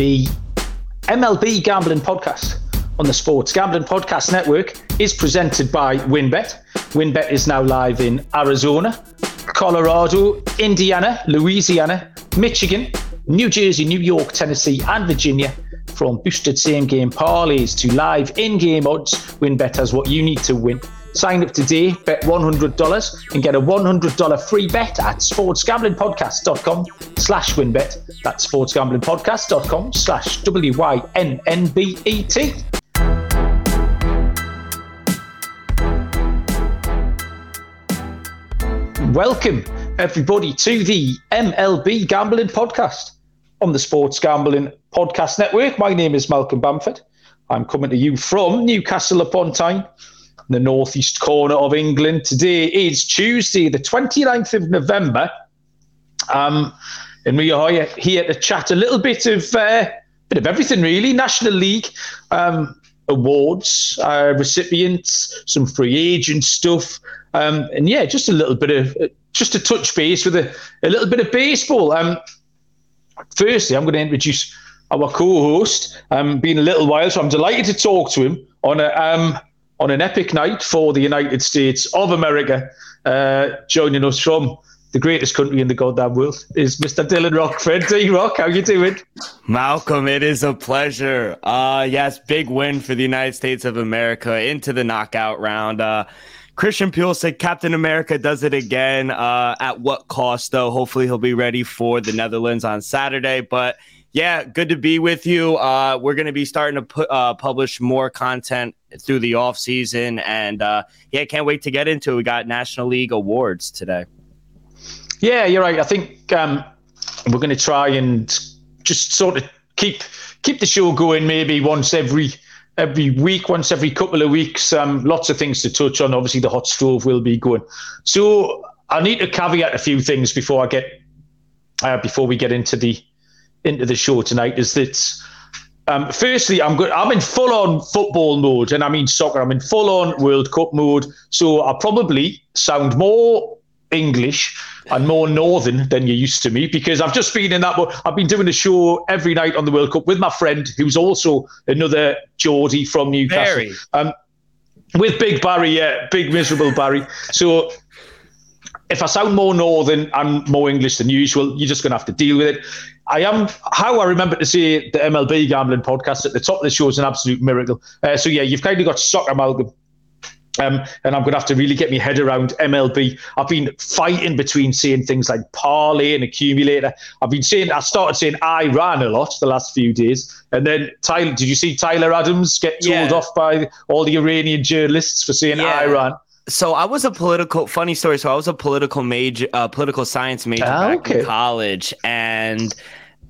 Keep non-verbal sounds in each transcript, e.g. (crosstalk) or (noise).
The MLB Gambling Podcast on the Sports Gambling Podcast Network is presented by WynnBET. WynnBET is now live in Arizona, Colorado, Indiana, Louisiana, Michigan, New Jersey, New York, Tennessee, and Virginia. From boosted same game parlays to live in game odds, WynnBET has what you need to win. Sign up today, bet $100 and get a $100 free bet at sportsgamblingpodcast.com slash wynnbet. That's sportsgamblingpodcast.com slash W-Y-N-N-B-E-T. Welcome, everybody, to the MLB Gambling Podcast on the Sports Gambling Podcast Network. My name is Malcolm Bamford. I'm coming to you from Newcastle upon Tyne, the northeast corner of England. Today is Tuesday, the 29th of November. Um, and we are here to chat a little bit of uh, bit of everything, really. National League um, awards, uh, recipients, some free agent stuff, um, and yeah, just a little bit of just a touch base with a, a little bit of baseball. Um, firstly, I'm going to introduce our co-host. Um, been a little while, so I'm delighted to talk to him on a um, on an epic night for the United States of America. Uh, joining us from the greatest country in the goddamn world is Mr. Dylan Rockford. (laughs) D Rock, how you doing? Malcolm, it is a pleasure. Uh, yes, big win for the United States of America into the knockout round. Uh, Christian said, Captain America, does it again. Uh, at what cost, though? Hopefully, he'll be ready for the Netherlands on Saturday. But yeah, good to be with you. Uh, we're going to be starting to put, uh, publish more content through the off season, and uh, yeah, can't wait to get into it. We got National League awards today. Yeah, you're right. I think um, we're going to try and just sort of keep keep the show going. Maybe once every every week, once every couple of weeks. Um, lots of things to touch on. Obviously, the hot stove will be going. So I need to caveat a few things before I get uh, before we get into the into the show tonight. Is that um, firstly, I'm good. I'm in full on football mode, and I mean soccer. I'm in full on World Cup mode. So I probably sound more English and more northern than you're used to me because I've just been in that. I've been doing a show every night on the World Cup with my friend who's also another Geordie from Newcastle. Um, with Big Barry, yeah, big miserable Barry. So if I sound more northern and more English than usual, you're just going to have to deal with it. I am how I remember to say the MLB gambling podcast at the top of the show is an absolute miracle. Uh, so yeah, you've kind of got soccer Malcolm um, and I'm going to have to really get my head around MLB. I've been fighting between saying things like parlay and accumulator. I've been saying, I started saying Iran a lot the last few days. And then, Tyler, did you see Tyler Adams get told yeah. off by all the Iranian journalists for saying yeah. Iran? So I was a political funny story. So I was a political major, uh, political science major ah, back okay. in college, and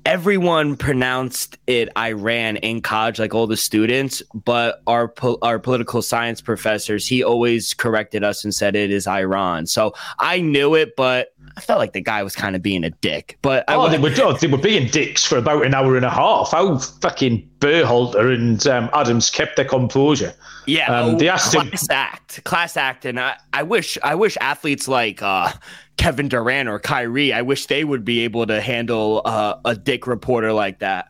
everyone pronounced it Iran in college, like all the students, but our po- our political science professors, he always corrected us and said it is Iran. So I knew it, but I felt like the guy was kind of being a dick. But oh, they were oh, they were being dicks for about an hour and a half. How fucking Berhalter and um, Adams kept their composure. Yeah, um, they asked class him- act, class act, and I, I wish I wish athletes like uh, Kevin Durant or Kyrie. I wish they would be able to handle uh, a dick reporter like that.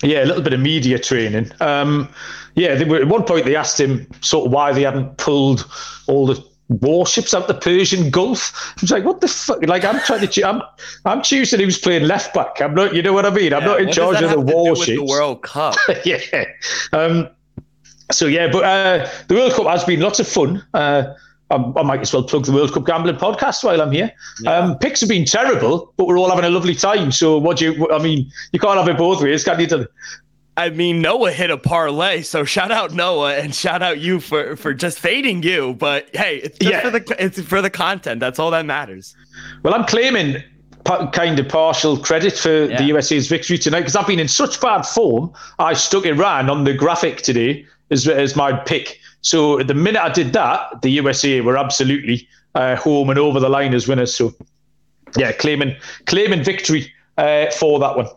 Yeah, a little bit of media training. Um, yeah, were, at one point they asked him sort of why they hadn't pulled all the warships out the Persian Gulf. I was like, what the fuck? Like, I'm trying to, I'm, I'm choosing who's playing left back. I'm not, you know what I mean? I'm yeah, not in charge of the warships. the World Cup. (laughs) yeah. Um, so yeah, but uh, the World Cup has been lots of fun. Uh, I, might as well plug the World Cup Gambling podcast while I'm here. Yeah. Um, picks have been terrible, but we're all having a lovely time. So what do you? I mean, you can't have it both ways, can you? I mean, Noah hit a parlay, so shout out Noah and shout out you for for just fading you. But hey, it's yeah. for the it's for the content. That's all that matters. Well, I'm claiming kind of partial credit for yeah. the USA's victory tonight because I've been in such bad form. I stuck Iran on the graphic today as as my pick. So the minute I did that, the USA were absolutely uh, home and over the line as winners. So yeah, claiming claiming victory uh, for that one.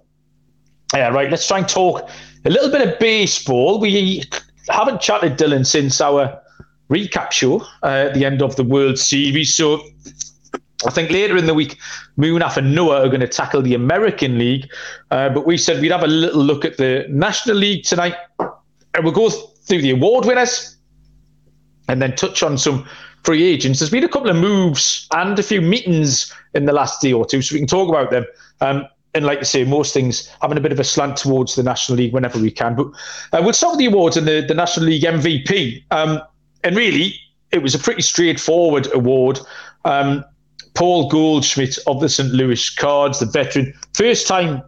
Yeah, right. Let's try and talk a little bit of baseball. We haven't chatted Dylan since our recap show uh, at the end of the World Series. So I think later in the week, Munaf and Noah are going to tackle the American League. Uh, but we said we'd have a little look at the National League tonight. And we'll go through the award winners and then touch on some free agents. There's been a couple of moves and a few meetings in the last day or two, so we can talk about them. Um, and like I say, most things having a bit of a slant towards the National League whenever we can. But uh, we'll start with the awards and the, the National League MVP. Um, and really, it was a pretty straightforward award. Um, Paul Goldschmidt of the St. Louis Cards, the veteran, first time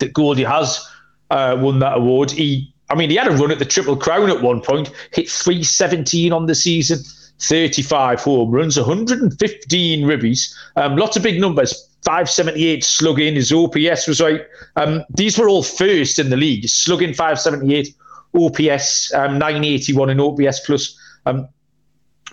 that Goldie has uh, won that award. He, I mean, he had a run at the Triple Crown at one point, hit 317 on the season, 35 home runs, 115 ribbies, um, lots of big numbers. 578 slugging, his OPS was right. Um, these were all first in the league. Slugging 578, OPS um, 981 and OPS plus um,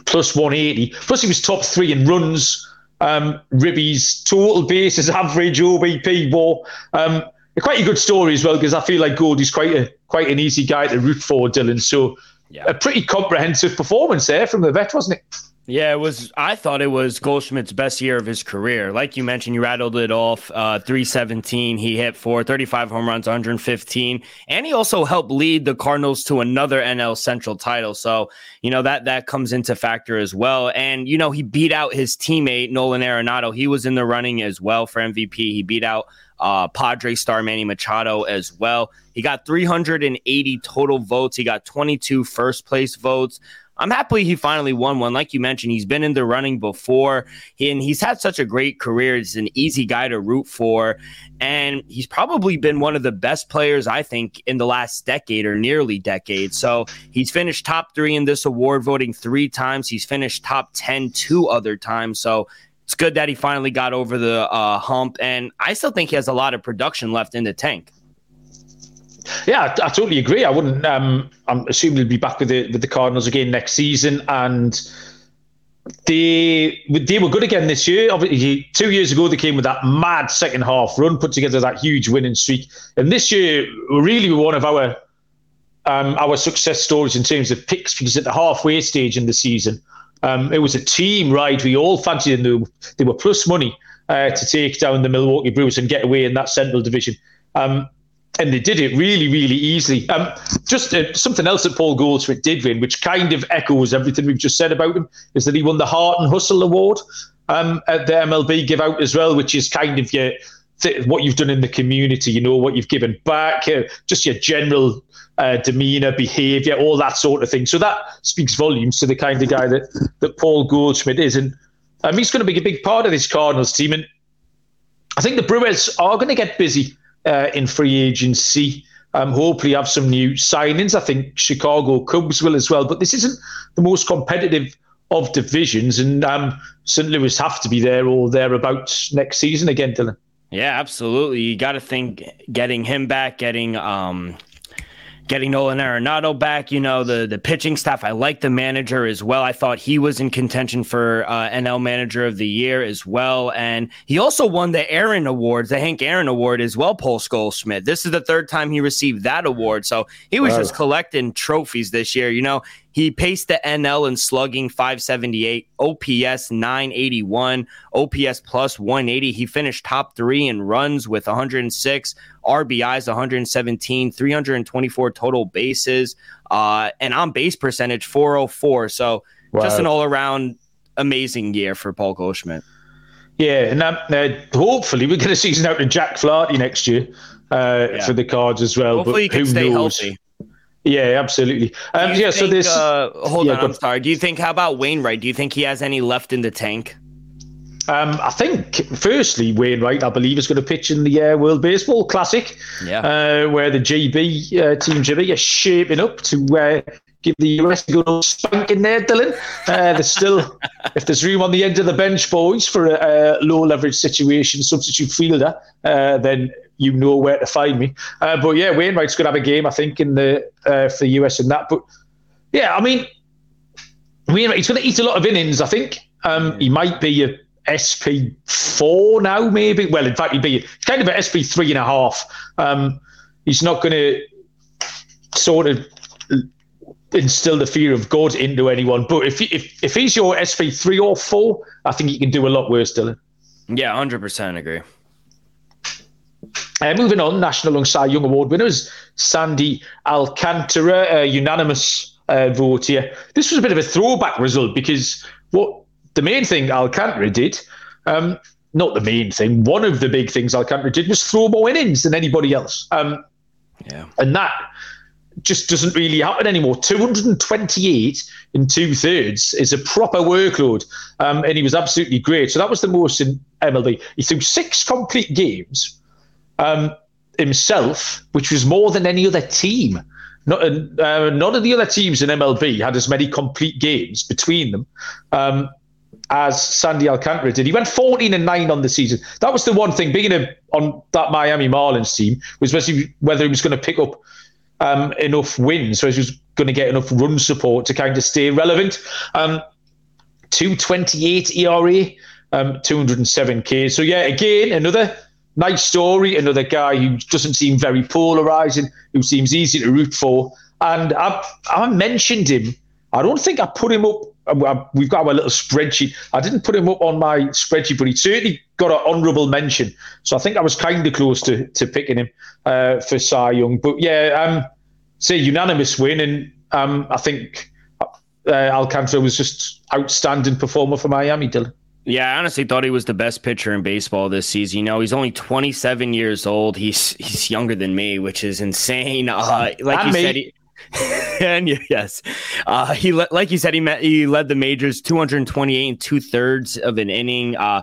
plus 180. Plus he was top three in runs, um, ribbies, total bases, (laughs) average, OBP, war. Um, quite a good story as well because I feel like Goldie's quite a quite an easy guy to root for, Dylan. So yeah. a pretty comprehensive performance there from the vet, wasn't it? Yeah, it was. I thought it was Goldschmidt's best year of his career. Like you mentioned, you rattled it off. Uh, 317, he hit for 35 home runs, 115, and he also helped lead the Cardinals to another NL Central title. So you know that that comes into factor as well. And you know he beat out his teammate Nolan Arenado. He was in the running as well for MVP. He beat out uh, Padre star Manny Machado as well. He got 380 total votes. He got 22 first place votes. I'm happy he finally won one. Like you mentioned, he's been in the running before, and he's had such a great career. He's an easy guy to root for, and he's probably been one of the best players I think in the last decade or nearly decade. So he's finished top three in this award voting three times. He's finished top ten two other times. So it's good that he finally got over the uh, hump, and I still think he has a lot of production left in the tank. Yeah, I, I, totally agree. I wouldn't. Um, I'm assuming he'll be back with the with the Cardinals again next season, and they they were good again this year. Obviously, two years ago they came with that mad second half run, put together that huge winning streak, and this year really one of our um, our success stories in terms of picks because at the halfway stage in the season, um, it was a team ride. We all fancied them. They were plus money uh, to take down the Milwaukee Brewers and get away in that Central Division. Um, and they did it really, really easily. Um, just uh, something else that Paul Goldschmidt did win, which kind of echoes everything we've just said about him, is that he won the Heart and Hustle Award um, at the MLB give out as well, which is kind of your th- what you've done in the community, you know, what you've given back, uh, just your general uh, demeanor, behavior, all that sort of thing. So that speaks volumes to the kind of guy that that Paul Goldschmidt is, and um, he's going to be a big part of this Cardinals team. And I think the Brewers are going to get busy uh, in free agency. Um, hopefully, have some new signings. I think Chicago Cubs will as well. But this isn't the most competitive of divisions, and um, St. Louis have to be there or thereabouts next season again, Dylan. Yeah, absolutely. You got to think getting him back, getting um, getting Nolan Arenado back, you know, the the pitching staff. I like the manager as well. I thought he was in contention for uh, NL Manager of the Year as well, and he also won the Aaron Awards, the Hank Aaron Award as well. Paul Goldschmidt. This is the third time he received that award, so he was wow. just collecting trophies this year. You know, he paced the NL in slugging 578, OPS 981, OPS plus 180. He finished top three in runs with 106, RBIs 117, 324 total bases, uh, and on base percentage 404. So wow. just an all around amazing year for Paul Goldschmidt. Yeah, and um, uh, hopefully we get a season out to Jack Flaherty next year uh, yeah. for the Cards as well. Hopefully but he can stay knows? healthy. Yeah, absolutely. Um, yeah, think, so this. Uh, hold yeah, on, I'm sorry. Do you think? How about Wainwright? Do you think he has any left in the tank? Um, I think, firstly, Wainwright, I believe, is going to pitch in the uh, World Baseball Classic, yeah. uh, where the GB uh, team GB are shaping up to uh, give the US a good spank in there, Dylan. Uh, there's still, (laughs) if there's room on the end of the bench, boys, for a, a low leverage situation, substitute fielder, uh, then you know where to find me. Uh, but yeah, Wainwright's going to have a game, I think, in the uh, for the US and that. But yeah, I mean, Wainwright, he's going to eat a lot of innings. I think um, he might be a SP four now, maybe. Well, in fact, he'd be kind of an SP three and a half. Um, he's not going to sort of instill the fear of God into anyone. But if if if he's your SP3 or four, I think he can do a lot worse, Dylan. Yeah, hundred percent agree. Uh, moving on, National Cy Young Award winners Sandy Alcantara, a unanimous uh, vote here. This was a bit of a throwback result because what the main thing Alcantara did, um, not the main thing, one of the big things Alcantara did was throw more innings than anybody else. Um, yeah, and that just doesn't really happen anymore. 228 in two thirds is a proper workload. Um, and he was absolutely great. So that was the most in MLB. He threw six complete games um, himself, which was more than any other team. Not, uh, none of the other teams in MLB had as many complete games between them um, as Sandy Alcantara did. He went 14 and 9 on the season. That was the one thing, being a, on that Miami Marlins team, was whether he was going to pick up um, enough wins, so he was going to get enough run support to kind of stay relevant. Um, 228 ERA, um, 207K. So, yeah, again, another nice story. Another guy who doesn't seem very polarizing, who seems easy to root for. And I, I mentioned him. I don't think I put him up. Uh, we've got our little spreadsheet. I didn't put him up on my spreadsheet, but he certainly got an honourable mention. So I think I was kind of close to to picking him uh, for Cy Young. But yeah, um, say unanimous win, and um, I think uh, Alcantara was just outstanding performer for Miami, Dylan. Yeah, I honestly thought he was the best pitcher in baseball this season. You know, he's only 27 years old. He's he's younger than me, which is insane. Uh, like (laughs) and you said, he, and yes, uh, he le- like you said, he met he led the majors 228 and two thirds of an inning. Uh,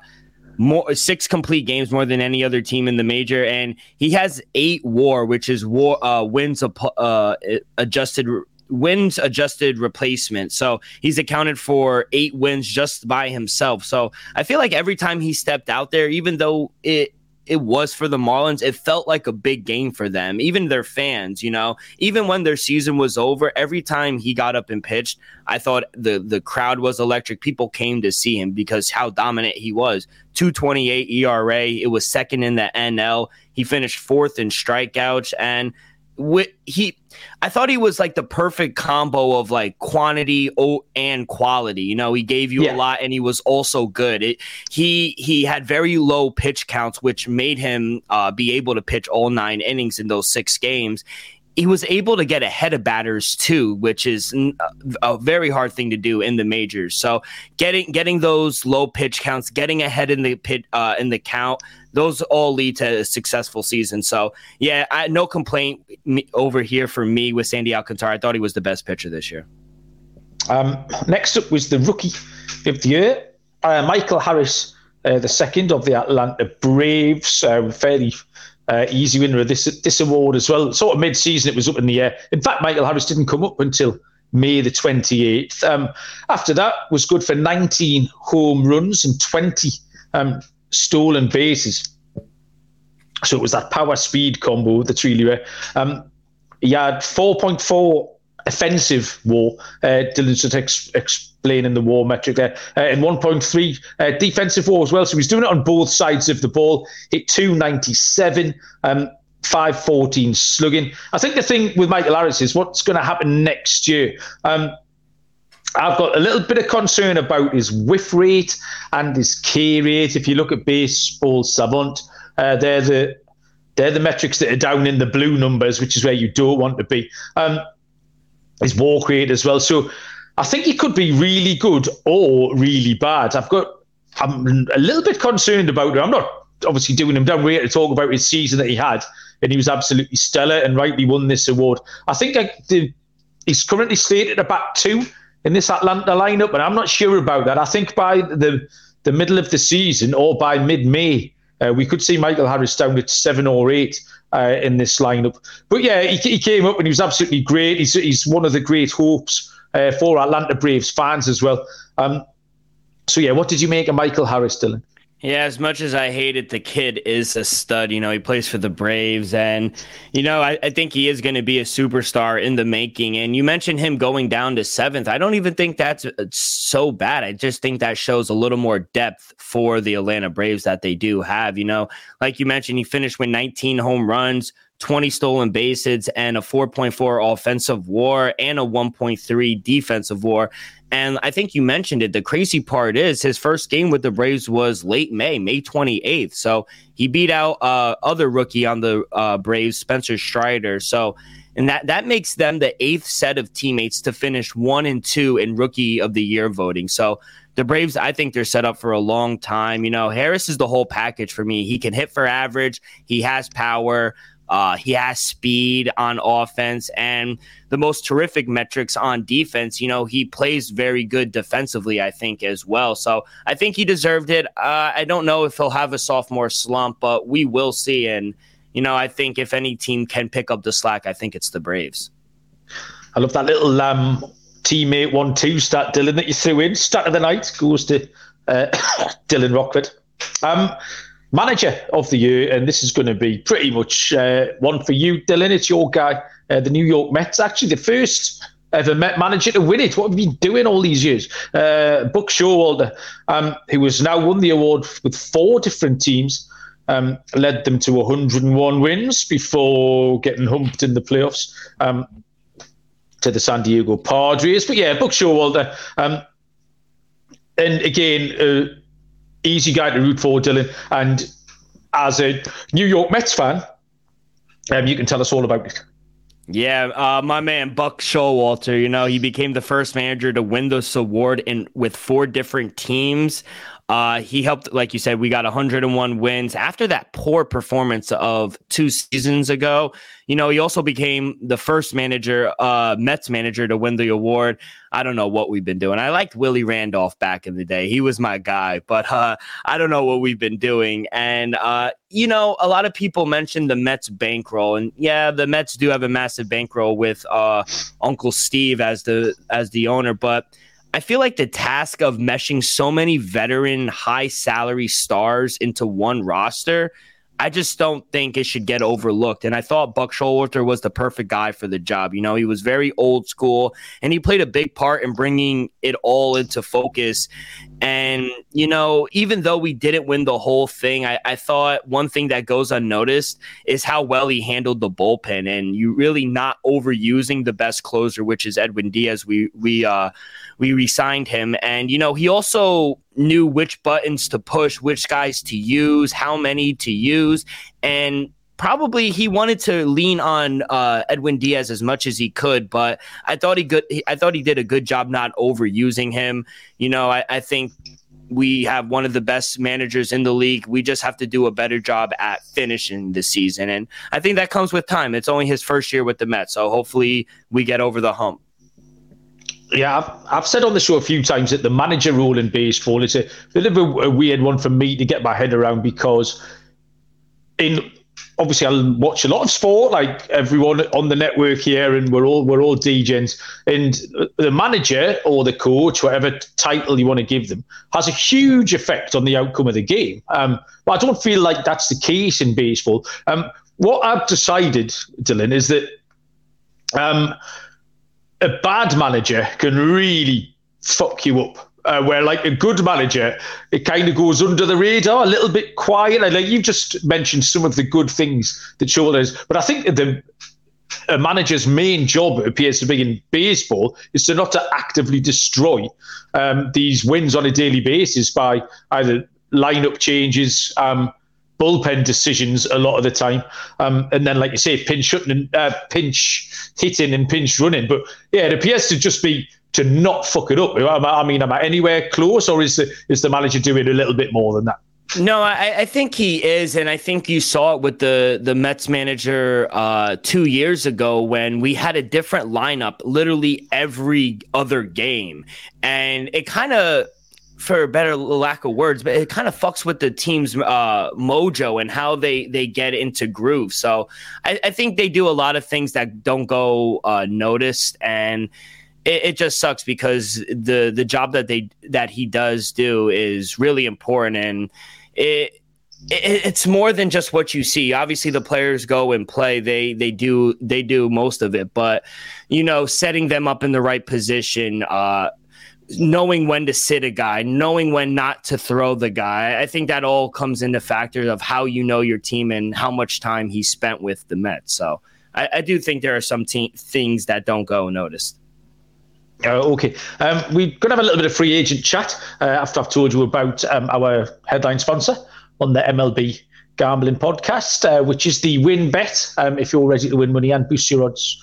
more six complete games more than any other team in the major, and he has eight WAR, which is WAR uh, wins uh, adjusted wins adjusted replacement. So he's accounted for eight wins just by himself. So I feel like every time he stepped out there, even though it it was for the Marlins, it felt like a big game for them, even their fans, you know. Even when their season was over, every time he got up and pitched, I thought the the crowd was electric. People came to see him because how dominant he was. 228 ERA, it was second in the NL. He finished fourth in strikeouts and he I thought he was like the perfect combo of like quantity and quality. You know, he gave you yeah. a lot and he was also good. It, he he had very low pitch counts, which made him uh, be able to pitch all nine innings in those six games he was able to get ahead of batters too, which is a very hard thing to do in the majors. So getting getting those low pitch counts, getting ahead in the pit uh, in the count, those all lead to a successful season. So yeah, I, no complaint over here for me with Sandy Alcantara. I thought he was the best pitcher this year. Um, next up was the rookie of the year, uh, Michael Harris, uh, the second of the Atlanta Braves, uh, fairly easy winner of this this award as well. Sort of mid season, it was up in the air. In fact, Michael Harris didn't come up until May the 28th. Um, after that, was good for 19 home runs and 20 um, stolen bases. So it was that power speed combo that's really rare. Um, he had 4.4 offensive war. Uh, Dylan should ex- explain in the war metric there. Uh, and 1.3 uh, defensive war as well. So he's doing it on both sides of the ball. Hit 297. Um, 514 slugging. I think the thing with Michael Harris is what's going to happen next year. Um, I've got a little bit of concern about his whiff rate and his K rate. If you look at baseball savant, uh, they're the they're the metrics that are down in the blue numbers, which is where you don't want to be. Um, his walk rate as well. So I think he could be really good or really bad. I've got I'm a little bit concerned about it. I'm not obviously doing him down. We're here to talk about his season that he had, and he was absolutely stellar and rightly won this award. I think I, the, he's currently slated a bat two in this Atlanta lineup, but I'm not sure about that. I think by the the middle of the season or by mid May, uh, we could see Michael Harris down at seven or eight uh, in this lineup. But yeah, he, he, came up and he was absolutely great. He's, he's one of the great hopes uh, for Atlanta Braves fans as well. Um, so yeah, what did you make of Michael Harris, Dylan? Yeah, as much as I hate it, the kid is a stud. You know, he plays for the Braves, and you know, I, I think he is going to be a superstar in the making. And you mentioned him going down to seventh. I don't even think that's uh, so bad. I just think that shows a little more depth for the Atlanta Braves that they do have. You know, like you mentioned, he finished with 19 home runs, 20 stolen bases, and a 4.4 offensive war and a 1.3 defensive war. And I think you mentioned it. The crazy part is his first game with the Braves was late May, May 28th. So he beat out uh, other rookie on the uh, Braves, Spencer Strider. So and that that makes them the eighth set of teammates to finish one and two in rookie of the year voting. So the Braves, I think they're set up for a long time. You know, Harris is the whole package for me. He can hit for average. He has power. Uh, he has speed on offense and the most terrific metrics on defense. You know, he plays very good defensively, I think, as well. So I think he deserved it. Uh, I don't know if he'll have a sophomore slump, but we will see. And you know, I think if any team can pick up the slack, I think it's the Braves. I love that little um, teammate one two start Dylan that you threw in. Start of the night goes to uh, (coughs) Dylan Rockford. Um, manager of the year, and this is going to be pretty much uh, one for you, Dylan. It's your guy, uh, the New York Mets. Actually, the first ever Met manager to win it. What have you been doing all these years? Uh, Buck Showalter, um, who has now won the award with four different teams um, led them to 101 wins before getting humped in the playoffs um, to the San Diego Padres. But yeah, Buck Showalter. Um, and again, uh, easy guy to root for, Dylan. And as a New York Mets fan, um, you can tell us all about it. Yeah, uh, my man Buck Showalter. You know, he became the first manager to win this award in with four different teams. Uh, he helped, like you said, we got 101 wins after that poor performance of two seasons ago. You know, he also became the first manager, uh, Mets manager to win the award. I don't know what we've been doing. I liked Willie Randolph back in the day. He was my guy, but uh, I don't know what we've been doing. And, uh, you know, a lot of people mentioned the Mets bankroll. And yeah, the Mets do have a massive bankroll with uh, Uncle Steve as the as the owner, but I feel like the task of meshing so many veteran, high salary stars into one roster I just don't think it should get overlooked. And I thought Buck Showalter was the perfect guy for the job. You know, he was very old school and he played a big part in bringing it all into focus. And, you know, even though we didn't win the whole thing, I, I thought one thing that goes unnoticed is how well he handled the bullpen and you really not overusing the best closer, which is Edwin Diaz. We, we, uh, we re-signed him and you know he also knew which buttons to push which guys to use how many to use and probably he wanted to lean on uh, Edwin Diaz as much as he could, but I thought he good. I thought he did a good job not overusing him. You know, I, I, think we have one of the best managers in the league. We just have to do a better job at finishing the season, and I think that comes with time. It's only his first year with the Mets, so hopefully we get over the hump. Yeah, I've, I've, said on the show a few times that the manager role in baseball is a bit of a, a weird one for me to get my head around because in obviously I watch a lot of sport, like everyone on the network here, and we're all we're all DJs. And the manager or the coach, whatever title you want to give them, has a huge effect on the outcome of the game. Um, but I don't feel like that's the case in baseball. Um, what I've decided, Dylan, is that um, a bad manager can really fuck you up. Uh, where like a good manager, it kind of goes under the radar, a little bit quiet. Like you just mentioned some of the good things that Shoulders, but I think the a manager's main job appears to be in baseball is to not to actively destroy um, these wins on a daily basis by either lineup changes, um, bullpen decisions a lot of the time. Um, and then, like you say, pinch hitting, uh, pinch hitting and pinch running. But yeah, it appears to just be to not fuck it up. I mean, am I anywhere close, or is the is the manager doing a little bit more than that? No, I, I, think he is, and I think you saw it with the the Mets manager uh, two years ago when we had a different lineup, literally every other game, and it kind of for better lack of words, but it kind of fucks with the team's uh, mojo and how they they get into groove. So I, I, think they do a lot of things that don't go uh, noticed, and it, it, just sucks because the the job that they that he does do is really important, and it. It's more than just what you see. Obviously, the players go and play; they they do they do most of it. But you know, setting them up in the right position, uh, knowing when to sit a guy, knowing when not to throw the guy. I think that all comes into factors of how you know your team and how much time he spent with the Mets. So I, I do think there are some te- things that don't go unnoticed. Uh, okay. Um, we're going to have a little bit of free agent chat uh, after I've told you about um, our headline sponsor on the MLB gambling podcast, uh, which is the WynnBET. Um, if you're ready to win money and boost your odds,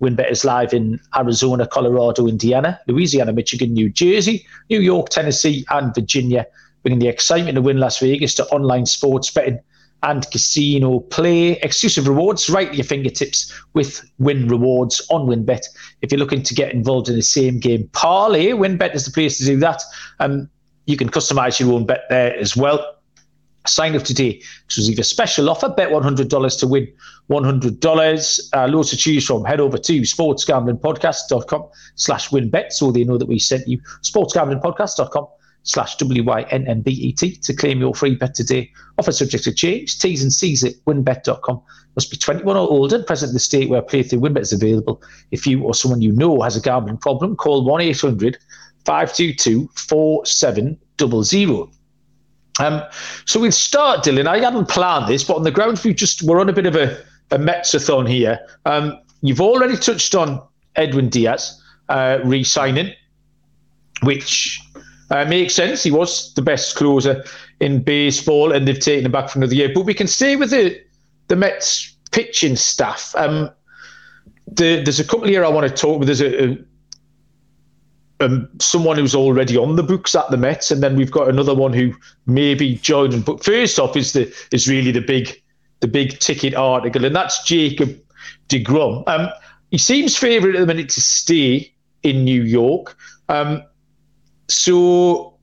WynnBET is live in Arizona, Colorado, Indiana, Louisiana, Michigan, New Jersey, New York, Tennessee, and Virginia, bringing the excitement of Wynn Las Vegas to online sports betting and casino play. Exclusive rewards right at your fingertips with Wynn Rewards on WynnBET. If you're looking to get involved in the same game parlay, WynnBET is the place to do that. Um, you can customize your own bet there as well. Sign up today to receive a special offer. Bet $100 to win $100. Uh, loads to choose from. Head over to sportsgamblingpodcast.com slash wynnbet so they know that we sent you. sportsgamblingpodcast.com slash W-Y-N-N-B-E-T to claim your free bet today. Offer subject to change. T's and C's at wynnbet.com. Must be 21 or older and present in the state where playthrough WynnBET is available. If you or someone you know has a gambling problem, call 1-800-522-4700. Um, so we'll start, Dylan. I hadn't planned this, but on the grounds we just we're on a bit of a, a Metsathon here. Um, you've already touched on Edwin Diaz uh, re-signing, which uh, makes sense. He was the best closer in baseball, and they've taken him back for another year. But we can stay with the the Mets pitching staff. Um, the, there's a couple here I want to talk. With there's a, a um, someone who's already on the books at the Mets, and then we've got another one who may be joining. But first off, is the is really the big the big ticket article, and that's Jacob Degrom. Um, he seems favourite at the minute to stay in New York. Um, so,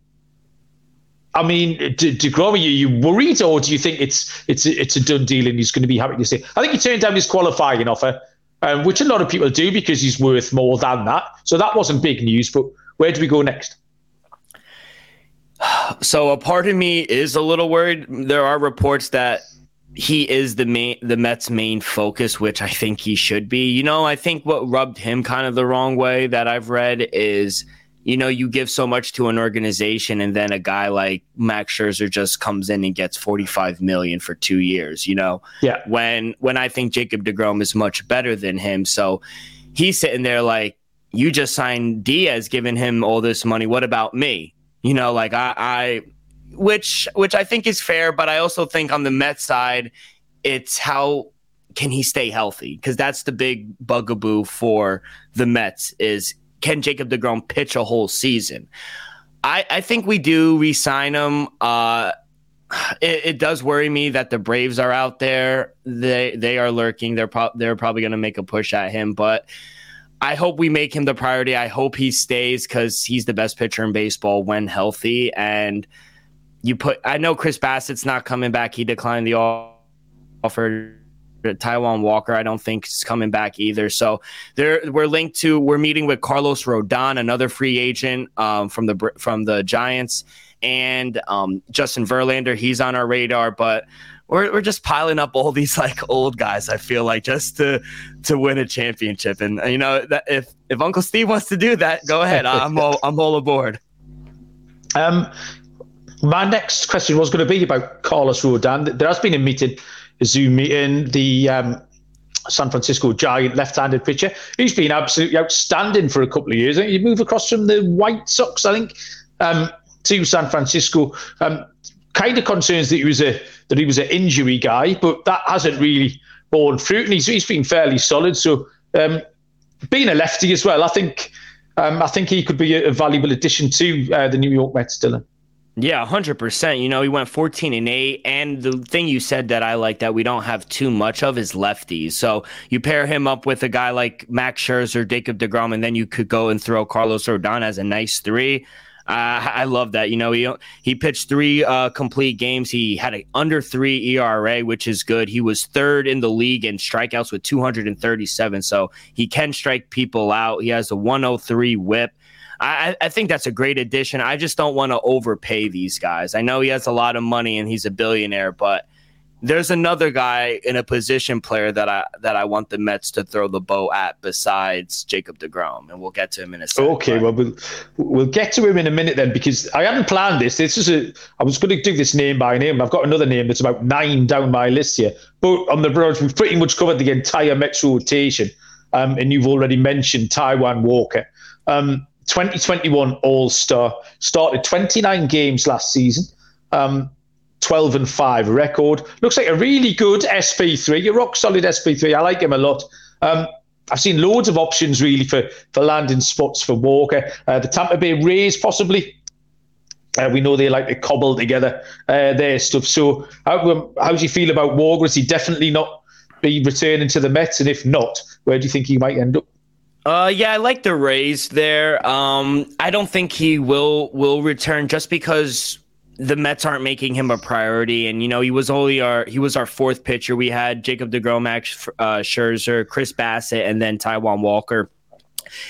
I mean, Degrom, are you worried, or do you think it's it's it's a done deal and he's going to be happy to stay? I think he turned down his qualifying offer um, which a lot of people do because he's worth more than that. So that wasn't big news. But where do we go next? (sighs) So a part of me is a little worried. There are reports that he is the main the Mets main focus, which I think he should be. You know, I think what rubbed him kind of the wrong way that I've read is you know, you give so much to an organization and then a guy like Max Scherzer just comes in and gets 45 million for 2 years, you know. Yeah. When when I think Jacob DeGrom is much better than him. So he's sitting there like you just signed Diaz giving him all this money. What about me? You know, like I I which which I think is fair, but I also think on the Mets side it's how can he stay healthy? Because that's the big bugaboo for the Mets is can Jacob DeGrom pitch a whole season? I, I think we do resign him. Uh, it, it, does worry me that the Braves are out there. They they are lurking. They're pro- they're probably going to make a push at him, but I hope we make him the priority. I hope he stays because he's the best pitcher in baseball when healthy. And you put, I know Chris Bassitt's not coming back. He declined the offer Taijuan Walker, I don't think is coming back either. So there, we're linked to. We're meeting with Carlos Rodon, another free agent um, from the from the Giants, and um, Justin Verlander. He's on our radar, but we're we're just piling up all (laughs) these like old guys. I feel like just to to win a championship, and you know that if if Uncle Steve wants to do that, go ahead. I'm all I'm all aboard. Um, my next question was going to be about Carlos Rodon. There has been a meeting Zoom meeting, the um, San Francisco Giant left-handed pitcher. He's been absolutely outstanding for a couple of years. You move across from the White Sox, I think, um, to San Francisco. Um, kind of concerns that he was a that he was an injury guy, but that hasn't really borne fruit, and he's, he's been fairly solid. So, um, being a lefty as well, I think um, I think he could be a, a valuable addition to uh, the New York Mets, Dylan. Yeah, 100%. You know, he went 14 and 8. And the thing you said that I like that we don't have too much of is lefties. So you pair him up with a guy like Max Scherzer, Jacob DeGrom, and then you could go and throw Carlos Rodon as a nice three. Uh, I love that. You know, he he pitched three uh, complete games. He had an under three ERA, which is good. He was third in the league in strikeouts with 237. So he can strike people out. He has a 103 WHIP. I, I think that's a great addition. I just don't want to overpay these guys. I know he has a lot of money and he's a billionaire, but there's another guy in a position player that I that I want the Mets to throw the bow at besides Jacob Degrom, and we'll get to him in a second. Okay, well we'll we'll get to him in a minute then because I hadn't planned this. This is a I was going to do this name by name. I've got another name that's about nine down my list here, but on the road we've pretty much covered the entire Mets rotation, um, and you've already mentioned Taijuan Walker. Um, 2021 All Star started 29 games last season. Um, 12 and 5 record. Looks like a really good SP3, a rock solid SP3. I like him a lot. Um, I've seen loads of options really for, for landing spots for Walker. Uh, the Tampa Bay Rays, possibly. Uh, we know they like to cobble together uh, their stuff. So, how, how do you feel about Walker? Is he definitely not be returning to the Mets? And if not, where do you think he might end up? Uh, yeah, I like the Rays there. Um, I don't think he will will return just because the Mets aren't making him a priority, and you know he was only our he was our fourth pitcher. We had Jacob Degrom, Max uh, Scherzer, Chris Bassitt, and then Taijuan Walker.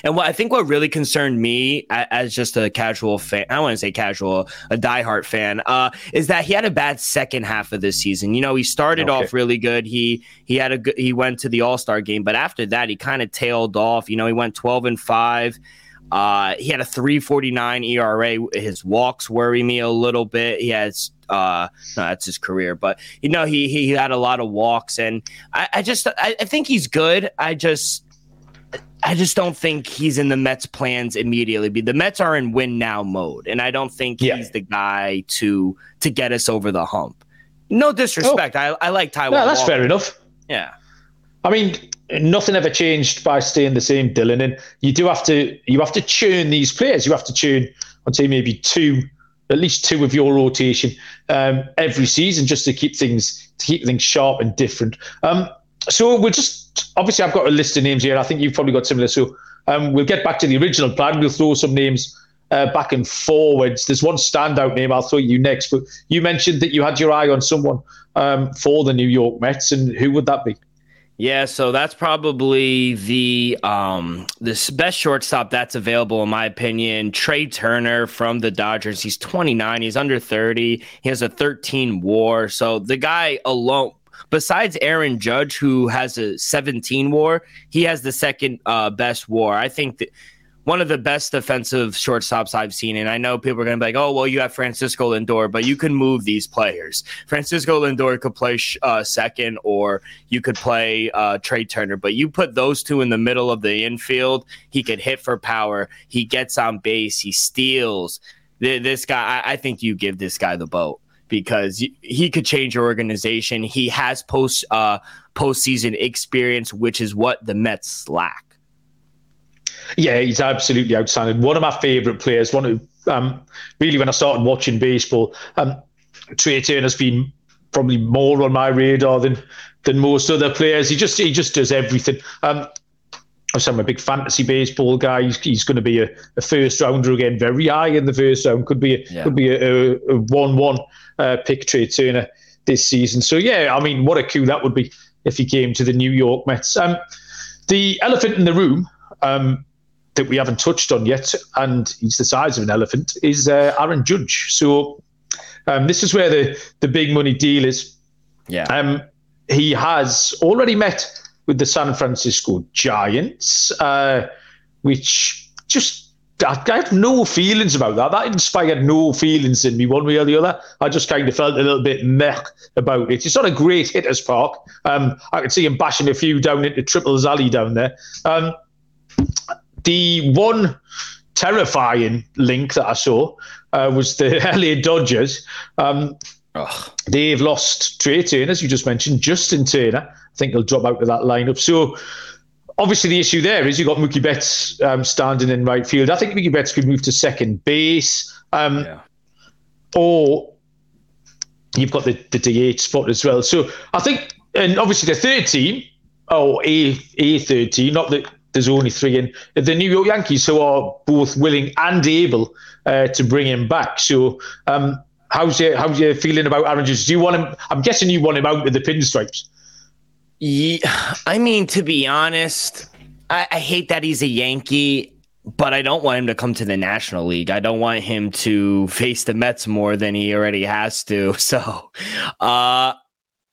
And what I think what really concerned me as just a casual fan, I want to say casual, a diehard fan, uh, is that he had a bad second half of this season. You know, he started okay. off really good. He he had a good, he went to the All Star game, but after that, he kind of tailed off. You know, he went twelve and five. Uh, he had a 349 ERA. His walks worry me a little bit. He has uh no, that's his career, but you know, he he had a lot of walks and I, I just I, I think he's good. I just I just don't think he's in the Mets plans immediately. The Mets are in win now mode, and I don't think yeah. he's the guy to to get us over the hump. No disrespect. Oh. I, I like Taijuan. No, that's Walker. fair enough. Yeah. I mean, nothing ever changed by staying the same, Dylan. And you do have to you have to churn these players. You have to churn, I'd say maybe two, at least two of your rotation um, every season, just to keep things to keep things sharp and different. Um, so we'll just obviously I've got a list of names here. I think you've probably got similar. So um, we'll get back to the original plan. We'll throw some names uh, back and forwards. There's one standout name I'll throw you next, but you mentioned that you had your eye on someone um, for the New York Mets, and who would that be? Yeah, so that's probably the um the best shortstop that's available in my opinion. Trea Turner from the Dodgers. He's 29. He's under 30. He has a 13 WAR. So the guy alone, besides Aaron Judge, who has a 17 WAR, he has the second uh, best WAR. I think that one of the best defensive shortstops I've seen. And I know people are going to be like, oh, well, you have Francisco Lindor, but you can move these players. Francisco Lindor could play uh, second, or you could play uh, Trea Turner, but you put those two in the middle of the infield, he could hit for power. He gets on base, he steals. This guy, I think you give this guy the boat because he could change your organization. He has post uh, postseason experience, which is what the Mets lack. Yeah, he's absolutely outstanding. One of my favourite players. One of um, really when I started watching baseball, um, Trea Turner's been probably more on my radar than than most other players. He just he just does everything. Um, I'm a big fantasy baseball guy. He's, he's going to be a, a, first rounder again, very high in the first round. Could be a, yeah. could be a, a one-one uh, pick Trea Turner this season. So yeah, I mean, what a coup that would be if he came to the New York Mets. Um, the elephant in the room. Um, that we haven't touched on yet, and he's the size of an elephant, is uh, Aaron Judge. So um, this is where the, the big money deal is. Yeah. Um, he has already met with the San Francisco Giants, uh, which just I have no feelings about that. That inspired no feelings in me one way or the other. I just kind of felt a little bit meh about it. It's not a great hitter's park. Um, I could see him bashing a few down into Triples Alley down there. Um, the one terrifying link that I saw uh, was the (laughs) LA Dodgers. Um, they've lost Trea Turner, as you just mentioned, Justin Turner. I think he'll drop out of that lineup. So obviously the issue there is you've got Mookie Betts um, standing in right field. I think Mookie Betts could move to second base. Um, yeah. Or you've got the, the DH spot as well. So I think, and obviously the third team, or a, a third team, not that there's only three in the New York Yankees who are both willing and able uh, to bring him back. So, um, how's your how's your feeling about Aaron Judge? Do you want him? I'm guessing you want him out with the pinstripes. Yeah, I mean, to be honest, I, I hate that he's a Yankee but I don't want him to come to the National League. I don't want him to face the Mets more than he already has to. (laughs) So, uh,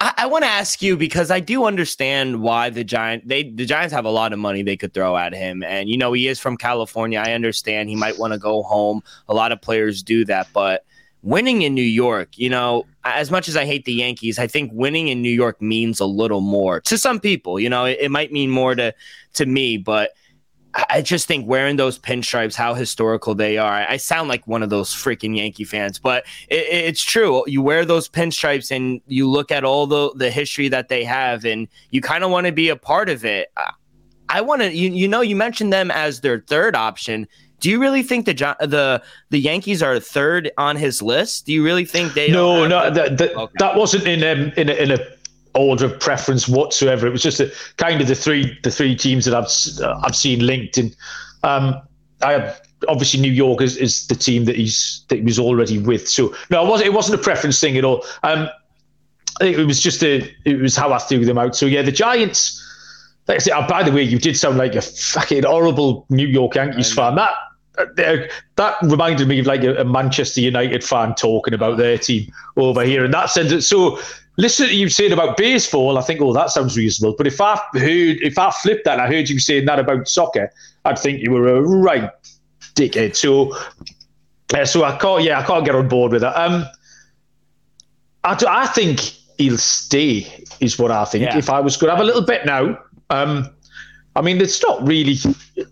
I, I want to ask you because I do understand why the Giant they the Giants have a lot of money they could throw at him, and you know he is from California. I understand he might want to go home. A lot of players do that, but winning in New York, you know, as much as I hate the Yankees, I think winning in New York means a little more to some people. You know, it, it might mean more to to me, but I just think wearing those pinstripes, how historical they are. I sound like one of those freaking Yankee fans, but it, it's true. You wear those pinstripes and you look at all the the history that they have, and you kind of want to be a part of it. I want to, you, you know, you mentioned them as their third option. Do you really think the the the Yankees are third on his list? Do you really think they? No, no, that that, okay. that wasn't in um, in a, in a order of preference whatsoever. It was just a, kind of the three the three teams that I've uh, I've seen linked, and um, I have, obviously New York is, is the team that he's that he was already with. So no, it wasn't it wasn't a preference thing at all. Um, it was just a it was how I threw them out. So yeah, the Giants. Like I said, oh, by the way, you did sound like a fucking horrible New York Yankees fan. That that reminded me of like a, Manchester United fan talking about their team over here in that sense. So listen to you saying about baseball, I think, oh, that sounds reasonable. But if I heard, if I flipped that, and I heard you saying that about soccer, I'd think you were a right dickhead. So, uh, so I can't, yeah, I can't get on board with that. Um, I, do, I think he'll stay, is what I think. Yeah. If I was going to have a little bet now, um, I mean, it's not really.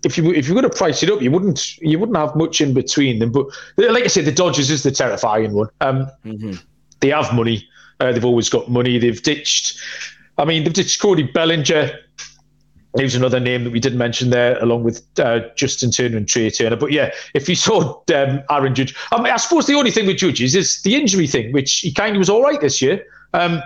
If you if you're going to price it up, you wouldn't you wouldn't have much in between them. But like I said, the Dodgers is the terrifying one. Um, mm-hmm. They have money. Uh, they've always got money. They've ditched. I mean, they've ditched Cody Bellinger. Here's another name that we didn't mention there, along with uh, Justin Turner and Trea Turner. But yeah, if you saw um, Aaron Judge, I mean, I suppose the only thing with Judge is, is the injury thing, which he kind of was all right this year. Um,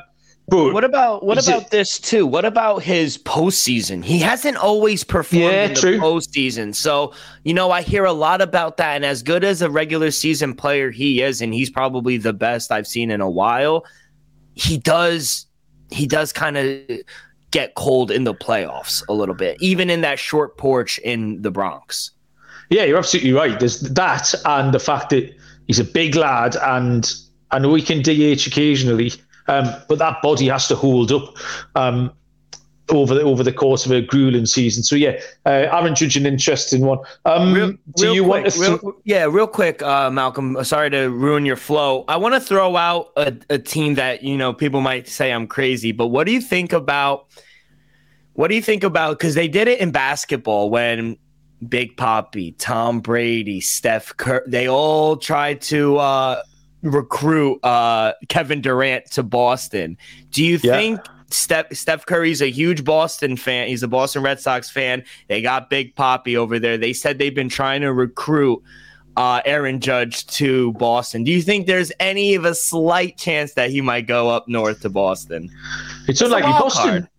but what about what about it, this too? What about his postseason? He hasn't always performed yeah, in the true. postseason. So, you know, I hear a lot about that. And as good as a regular season player he is, and he's probably the best I've seen in a while, he does he does kind of get cold in the playoffs a little bit, even in that short porch in the Bronx. Yeah, you're absolutely right. There's that and the fact that he's a big lad and I know he can DH occasionally, um, but that body has to hold up. Um, over the over the course of a grueling season. So yeah, uh, Aaron Judge an interesting one. Um, real, do you quick, want? Real, yeah, real quick, uh, Malcolm. Sorry to ruin your flow. I want to throw out a, a team that you know people might say I'm crazy, but what do you think about? What do you think about? Because they did it in basketball when Big Poppy, Tom Brady, Steph Curry, they all tried to uh, recruit uh, Kevin Durant to Boston. Do you yeah. think? Steph Steph Curry's a huge Boston fan. He's a Boston Red Sox fan. They got Big Poppy over there. They said they've been trying to recruit uh, Aaron Judge to Boston. Do you think there's any of a slight chance that he might go up north to Boston? It's, it's unlikely. Boston, card.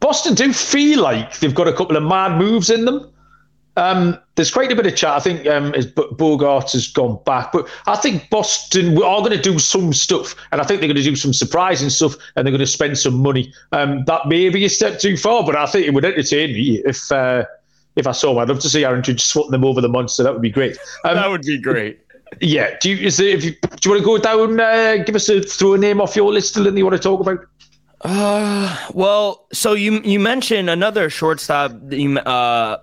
Boston do feel like they've got a couple of mad moves in them. Um, there's quite a bit of chat. I think um, Bogart has gone back, but I think Boston are going to do some stuff, and I think they're going to do some surprising stuff, and they're going to spend some money. Um, that may be a step too far, but I think it would entertain me if uh, if I saw them. I'd love to see Aaron Judge swat them over the monster. That would be great. Um, that would be great. Yeah. Do you, is there, if you, do you want to go down? Uh, give us a throw a name off your list, still, and you want to talk about? Uh, well, so you you mentioned another shortstop. Uh,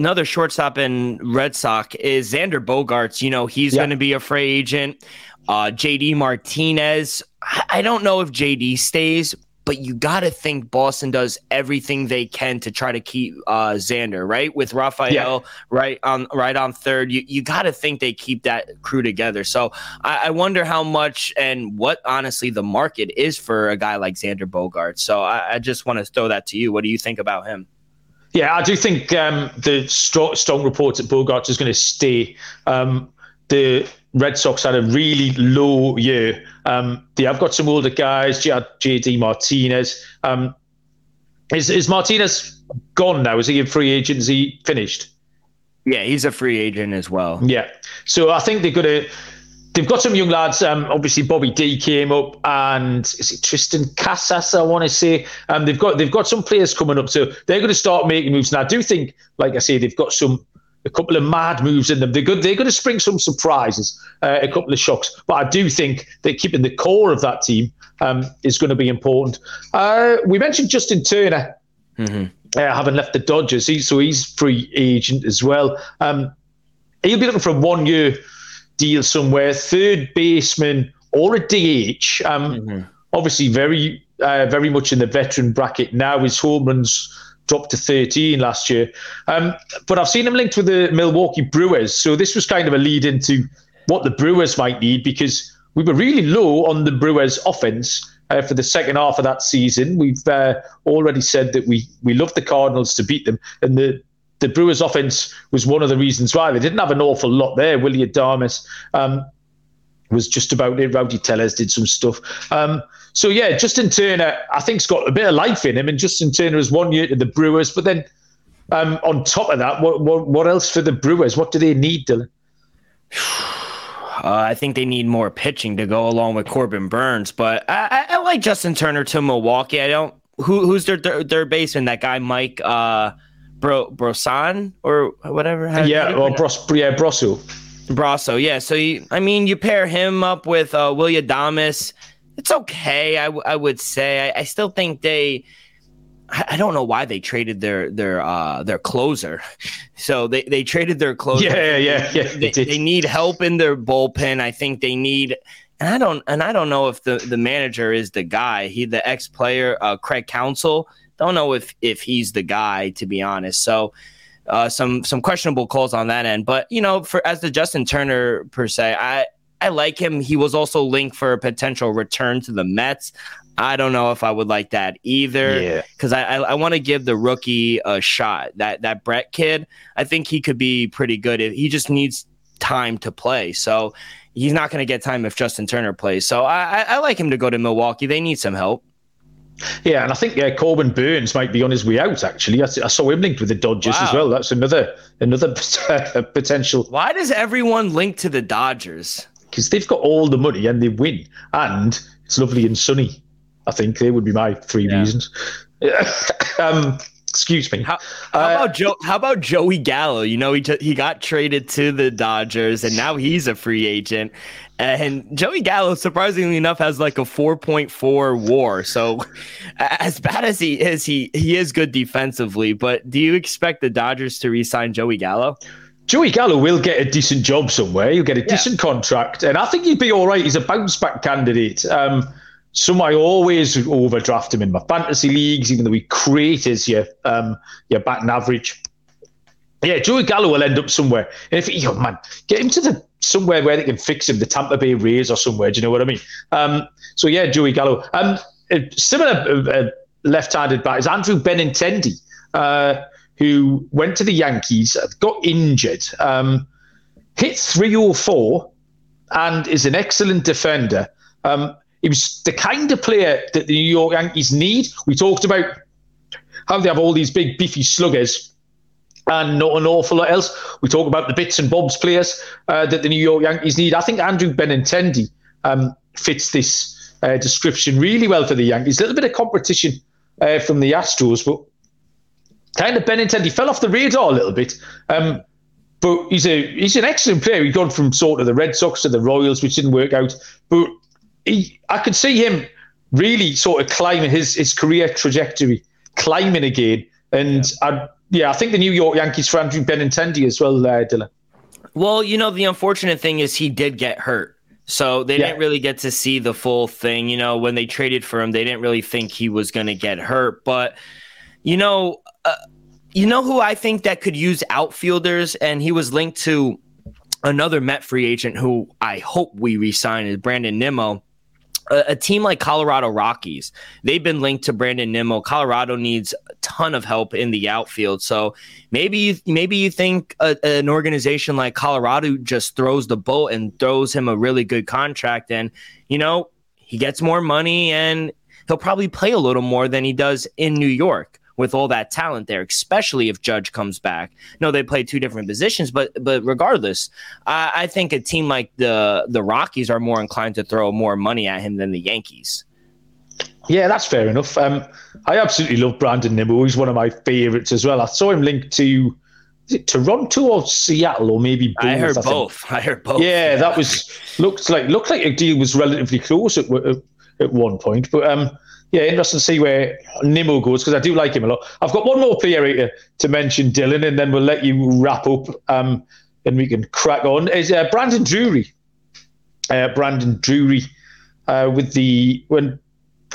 another shortstop in Red Sox is Xander Bogaerts. You know, he's yeah. going to be a free agent. Uh, JD Martinez. I don't know if JD stays, but you got to think Boston does everything they can to try to keep uh, Xander right with Rafael yeah. right on right on third. You you got to think they keep that crew together. So I, I, wonder how much and what honestly the market is for a guy like Xander Bogart. So I, I just want to throw that to you. What do you think about him? Yeah, I do think um, the strong, strong reports that Bogart is going to stay. Um, the Red Sox had a really low year. Um, they have got some older guys, JD Martinez. Um, is, is Martinez gone now? Is he a free agent? Is he finished? Yeah, he's a free agent as well. Yeah. So I think they're going to they've got some young lads. Um, obviously, Bobby D came up, and is it Triston Casas? I want to say. Um, they've got they've got some players coming up, so they're going to start making moves. And I do think, like I say, they've got some a couple of mad moves in them. They're good. They're going to spring some surprises, uh, a couple of shocks. But I do think that keeping the core of that team um, is going to be important. Uh, we mentioned Justin Turner. Mm-hmm. Uh, having left the Dodgers, he, so he's free agent as well. Um, he'll be looking for a one-year deal somewhere. Third baseman or a DH. Um, mm-hmm. Obviously, very uh, very much in the veteran bracket now. His home runs dropped to 13 last year. Um, but I've seen him linked with the Milwaukee Brewers. So this was kind of a lead into what the Brewers might need because we were really low on the Brewers offense. Uh, for the second half of that season, we've uh, already said that we we love the Cardinals to beat them, and the the Brewers' offense was one of the reasons why they didn't have an awful lot there. Willy Adames um, was just about it. Rowdy Tellez did some stuff. Um, so yeah, Justin Turner, I think, has got a bit of life in him, and Justin Turner has one year to the Brewers. But then, um, on top of that, what, what, what else for the Brewers? What do they need, Dylan? Uh, I think they need more pitching to go along with Corbin Burnes, but I, I, I like Justin Turner to Milwaukee. I don't. Who, who's their, their their baseman? That guy Mike uh, Bro Brosan or whatever. Yeah, or Bros, yeah, Brosseau. Brosseau, yeah. So you, I mean, you pair him up with uh, Willy Adames it's okay. I, w- I would say. I, I still think they. I, I don't know why they traded their their uh, their closer. (laughs) So they, they traded their closer. Yeah, yeah, yeah. They, they need help in their bullpen. I think they need and I don't and I don't know if the the manager is the guy. He the ex player uh, Craig Counsell. Don't know if if he's the guy to be honest. So uh, some some questionable calls on that end. But you know, for as the Justin Turner per se, I I like him. He was also linked for a potential return to the Mets. I don't know if I would like that either because yeah. I, I, I want to give the rookie a shot. That that Brett kid, I think he could be pretty good. If he just needs time to play. So he's not going to get time if Justin Turner plays. So I, I like him to go to Milwaukee. They need some help. Yeah, and I think uh, Corbin Burnes might be on his way out. Actually, I, I saw him linked with the Dodgers wow. as well. That's another another (laughs) potential. Why does everyone link to the Dodgers? because they've got all the money and they win, and it's lovely and sunny. I think they would be my three yeah. reasons. (laughs) um, excuse me. How, how uh, about Joe? How about Joey Gallo? You know, he t- he got traded to the Dodgers, and now he's a free agent. And Joey Gallo, surprisingly enough, has like a 4.4 WAR. So, as bad as he is, he he is good defensively. But do you expect the Dodgers to re-sign Joey Gallo? Joey Gallo will get a decent job somewhere. He'll get a decent contract, and I think he'd be all right. He's a bounce back candidate. Um, some I always overdraft him in my fantasy leagues, even though he creates your um, your batting average. Yeah, Joey Gallo will end up somewhere. And if man, get him to the somewhere where they can fix him, the Tampa Bay Rays or somewhere. Do you know what I mean? Um, so yeah, Joey Gallo. Um, similar uh, uh, left-handed bat is Andrew Benintendi. Uh, who went to the Yankees, got injured, um, hit 304, and is an excellent defender. Um, he was the kind of player that the New York Yankees need. We talked about how they have all these big, beefy sluggers and not an awful lot else. We talk about the bits and bobs players uh, that the New York Yankees need. I think Andrew Benintendi um, fits this uh, description really well for the Yankees. A little bit of competition uh, from the Astros, but kind of Benintendi fell off the radar a little bit. Um, but he's a he's an excellent player. He's gone from sort of the Red Sox to the Royals, which didn't work out. But he, I could see him really sort of climbing his his career trajectory, climbing again. And yeah, I, yeah, I think the New York Yankees for Andrew Benintendi as well, uh, Dylan. Well, you know, the unfortunate thing is he did get hurt. So they yeah. didn't really get to see the full thing. You know, when they traded for him, they didn't really think he was going to get hurt. But, you know, uh, you know who I think that could use outfielders, and he was linked to another Met free agent who I hope we resign is Brandon Nimmo. A, a, team like Colorado Rockies, they've been linked to Brandon Nimmo. Colorado needs a ton of help in the outfield, so maybe you, maybe you think a, an organization like Colorado just throws the boat and throws him a really good contract, and you know he gets more money and he'll probably play a little more than he does in New York with all that talent there, especially if Judge comes back. No, they play two different positions, but but regardless, I, I think a team like the the Rockies are more inclined to throw more money at him than the Yankees. Yeah, that's fair enough. Um, I absolutely love Brandon Nimmo. He's one of my favourites as well. I saw him linked to Toronto or Seattle or maybe both, I heard I both. I heard both. Yeah, that was looked like looked like a deal was relatively close at, at one point, but um, yeah, interesting to see where Nimmo goes because I do like him a lot. I've got one more player here to mention, Dylan, and then we'll let you wrap up um, and we can crack on. Is uh, Brandon Drury. Uh, Brandon Drury uh, with the when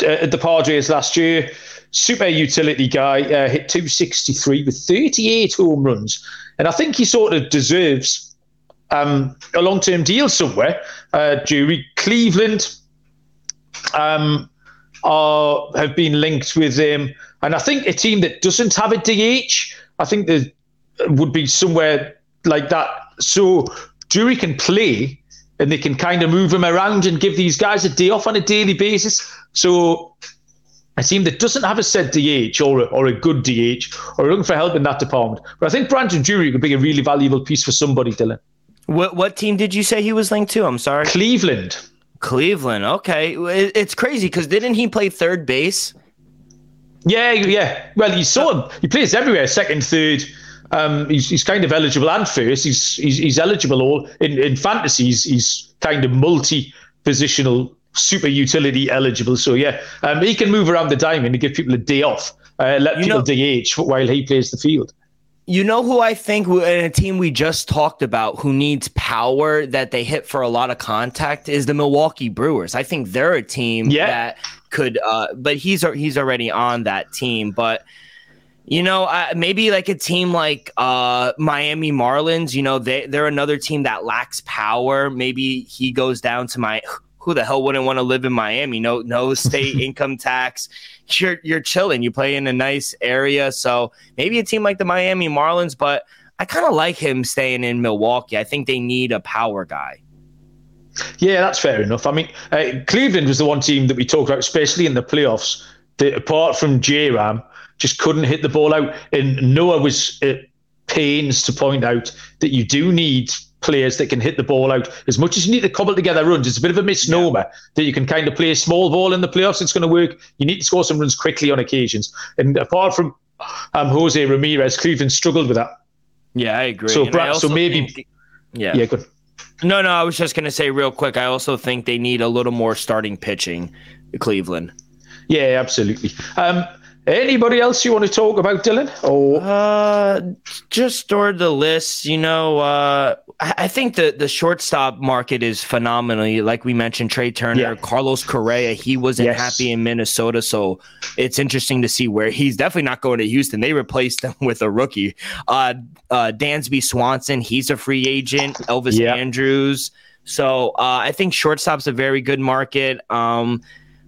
uh, at the Padres last year, super utility guy, uh, hit 263 with 38 home runs, and I think he sort of deserves um, a long-term deal somewhere. Uh, Drury, Cleveland. Um, are have been linked with him. And I think a team that doesn't have a DH, I think there would be somewhere like that. So Drury can play and they can kind of move him around and give these guys a day off on a daily basis. So a team that doesn't have a set DH or a, or a good DH or looking for help in that department. But I think Brandon Drury could be a really valuable piece for somebody, Dylan. What what team did you say he was linked to? I'm sorry. Cleveland. Cleveland. Okay, it's crazy because didn't he play third base? Yeah, yeah. Well, you saw him. He plays everywhere, second, third. Um, he's, he's kind of eligible and first. He's he's, he's eligible all in in fantasies. He's kind of multi positional, super utility eligible. So yeah, um, he can move around the diamond and give people a day off. Uh, let you people know, DH while he plays the field. You know who I think in a team we just talked about who needs power that they hit for a lot of contact is the Milwaukee Brewers. I think they're a team yeah. that could uh but he's he's already on that team, but you know, uh, maybe like a team like uh, Miami Marlins, you know, they they're another team that lacks power. Maybe he goes down to my who the hell wouldn't want to live in Miami? No, no (laughs) state income tax. You're you're chilling. You play in a nice area, so maybe a team like the Miami Marlins. But I kind of like him staying in Milwaukee. I think they need a power guy. Yeah, that's fair enough. I mean, uh, Cleveland was the one team that we talked about, especially in the playoffs. That apart from J Ram, just couldn't hit the ball out. And Noah was at pains to point out that you do need players that can hit the ball out. As much as you need to cobble together runs, it's a bit of a misnomer yeah. that you can kind of play a small ball in the playoffs. It's going to work. You need to score some runs quickly on occasions. And apart from um, Jose Ramirez, Cleveland struggled with that. Yeah, I agree. So, Brad, so maybe, think, yeah, yeah, good. No, no, I was just going to say real quick. I also think they need a little more starting pitching, Cleveland. Yeah, absolutely. Um, Anybody else you want to talk about, Dylan? Or uh, just toward the list, you know, uh, I think the the shortstop market is phenomenally. Like we mentioned, Trea Turner, yeah. Carlos Correa, he wasn't yes. happy in Minnesota, so it's interesting to see where he's definitely not going to Houston. They replaced him with a rookie, uh, uh, Dansby Swanson. He's a free agent. Elvis yeah. Andrus. So uh, I think shortstop's a very good market. Um,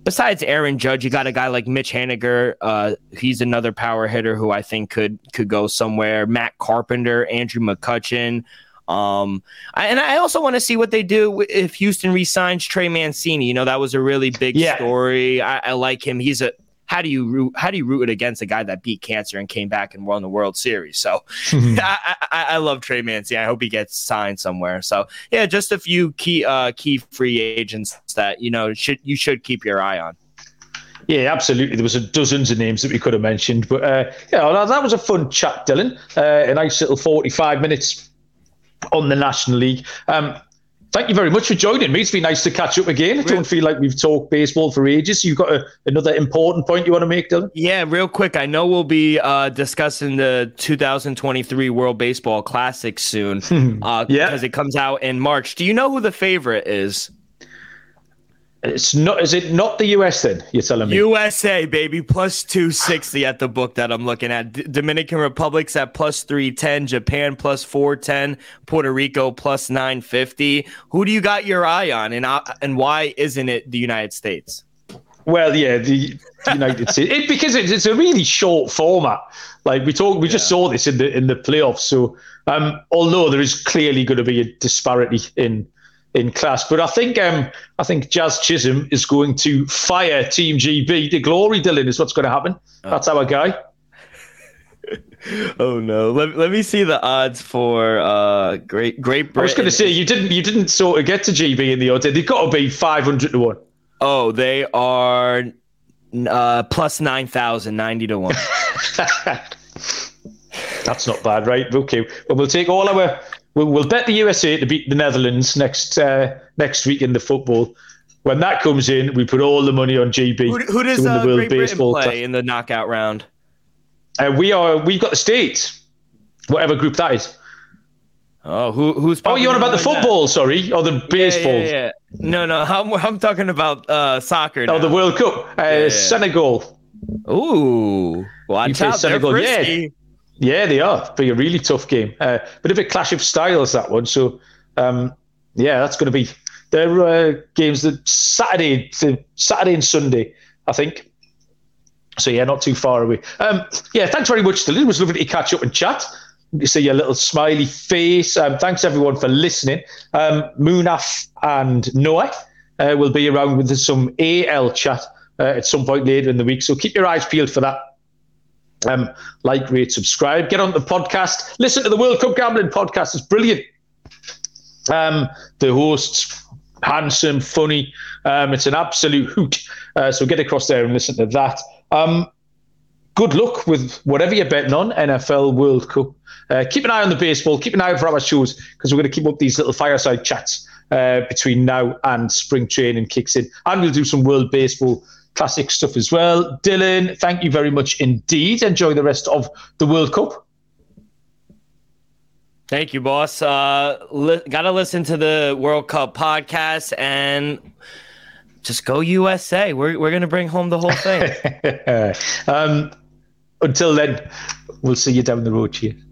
besides Aaron Judge, you got a guy like Mitch Haniger. Uh, he's another power hitter who I think could could go somewhere. Matt Carpenter, Andrew McCutchen. Um, I, and I also want to see what they do if Houston resigns Trey Mancini. You know, that was a really big yeah. story. I, I like him. He's a how do you root how do you root it against a guy that beat cancer and came back and won the World Series? So (laughs) (laughs) I, I, I, love Trey Mancini. I hope he gets signed somewhere. So yeah, just a few key uh, key free agents that you know should you should keep your eye on. Yeah, absolutely. There was a dozens of names that we could have mentioned, but uh, yeah, that was a fun chat, Dylan. Uh, a nice little forty-five minutes on the National League. Um, Thank you very much for joining me. It's been nice to catch up again. I don't feel like we've talked baseball for ages. You've got a, another important point you want to make, Dylan? Yeah, real quick. I know we'll be uh, discussing the 2023 World Baseball Classic soon. (laughs) uh, yeah, because it comes out in March. Do you know who the favorite is? It's not. Is it not the US then? You're telling me USA baby plus two sixty at the book that I'm looking at. D- Dominican Republic's at plus three ten. Japan plus four ten. Puerto Rico plus nine fifty. Who do you got your eye on, and uh, and why isn't it the United States? Well, yeah, the United (laughs) States it, because it's, it's a really short format. Like we talked, we yeah. just saw this in the in the playoffs. So, um, although there is clearly going to be a disparity in in class. But I think um, I think Jazz Chisholm is going to fire Team GB. The glory, Dylan, is what's going to happen. Oh. That's our guy. (laughs) oh no! Let, let me see the odds for uh Great Great Britain. I was going to say you didn't you didn't sort of get to GB in the odds. They've got to be five hundred to one. Oh, they are uh plus 9,000, 90 to one. (laughs) That's not bad, right? Okay, well, we'll take all our. We'll, we'll bet the USA to beat the Netherlands next uh, next week in the football. When that comes in, we put all the money on GB. Who, who does uh, Great Britain play in the knockout round? Uh, we are. We've got the States, whatever group that is. Oh, who, who's? Oh, you're on about the football, that? sorry, or the baseball? Yeah, yeah, yeah. No, no, (laughs) I'm, I'm talking about uh, soccer. Now. Oh, the World Cup. Uh, yeah, Senegal. Ooh, watch out, Senegal. Yeah, yeah, they are. Be a really tough game. Uh, bit of a clash of styles that one. So, um, yeah, that's going to be their uh, games. The Saturday, the Saturday and Sunday, I think. So yeah, not too far away. Um, yeah, thanks very much, Dylan. It was lovely to catch up and chat. You see your little smiley face. Um, thanks everyone for listening. Um, Munaf and Noah uh, will be around with some AL chat uh, at some point later in the week. So keep your eyes peeled for that. Um, like, rate, subscribe, get on the podcast, listen to the World Cup Gambling podcast. It's brilliant. Um, the hosts, handsome, funny. Um, it's an absolute hoot. Uh, so get across there and listen to that. Um, good luck with whatever you're betting on NFL World Cup. Uh, keep an eye on the baseball. Keep an eye out for our shows because we're going to keep up these little fireside chats uh, between now and spring training kicks in. And we'll do some World Baseball classic stuff as well. Dylan, thank you very much indeed. Enjoy the rest of the World Cup. Thank you, boss. Uh, li- Got to listen to the World Cup podcast and just go USA. We're, we're going to bring home the whole thing. (laughs) um, until then, we'll see you down the road. Cheers.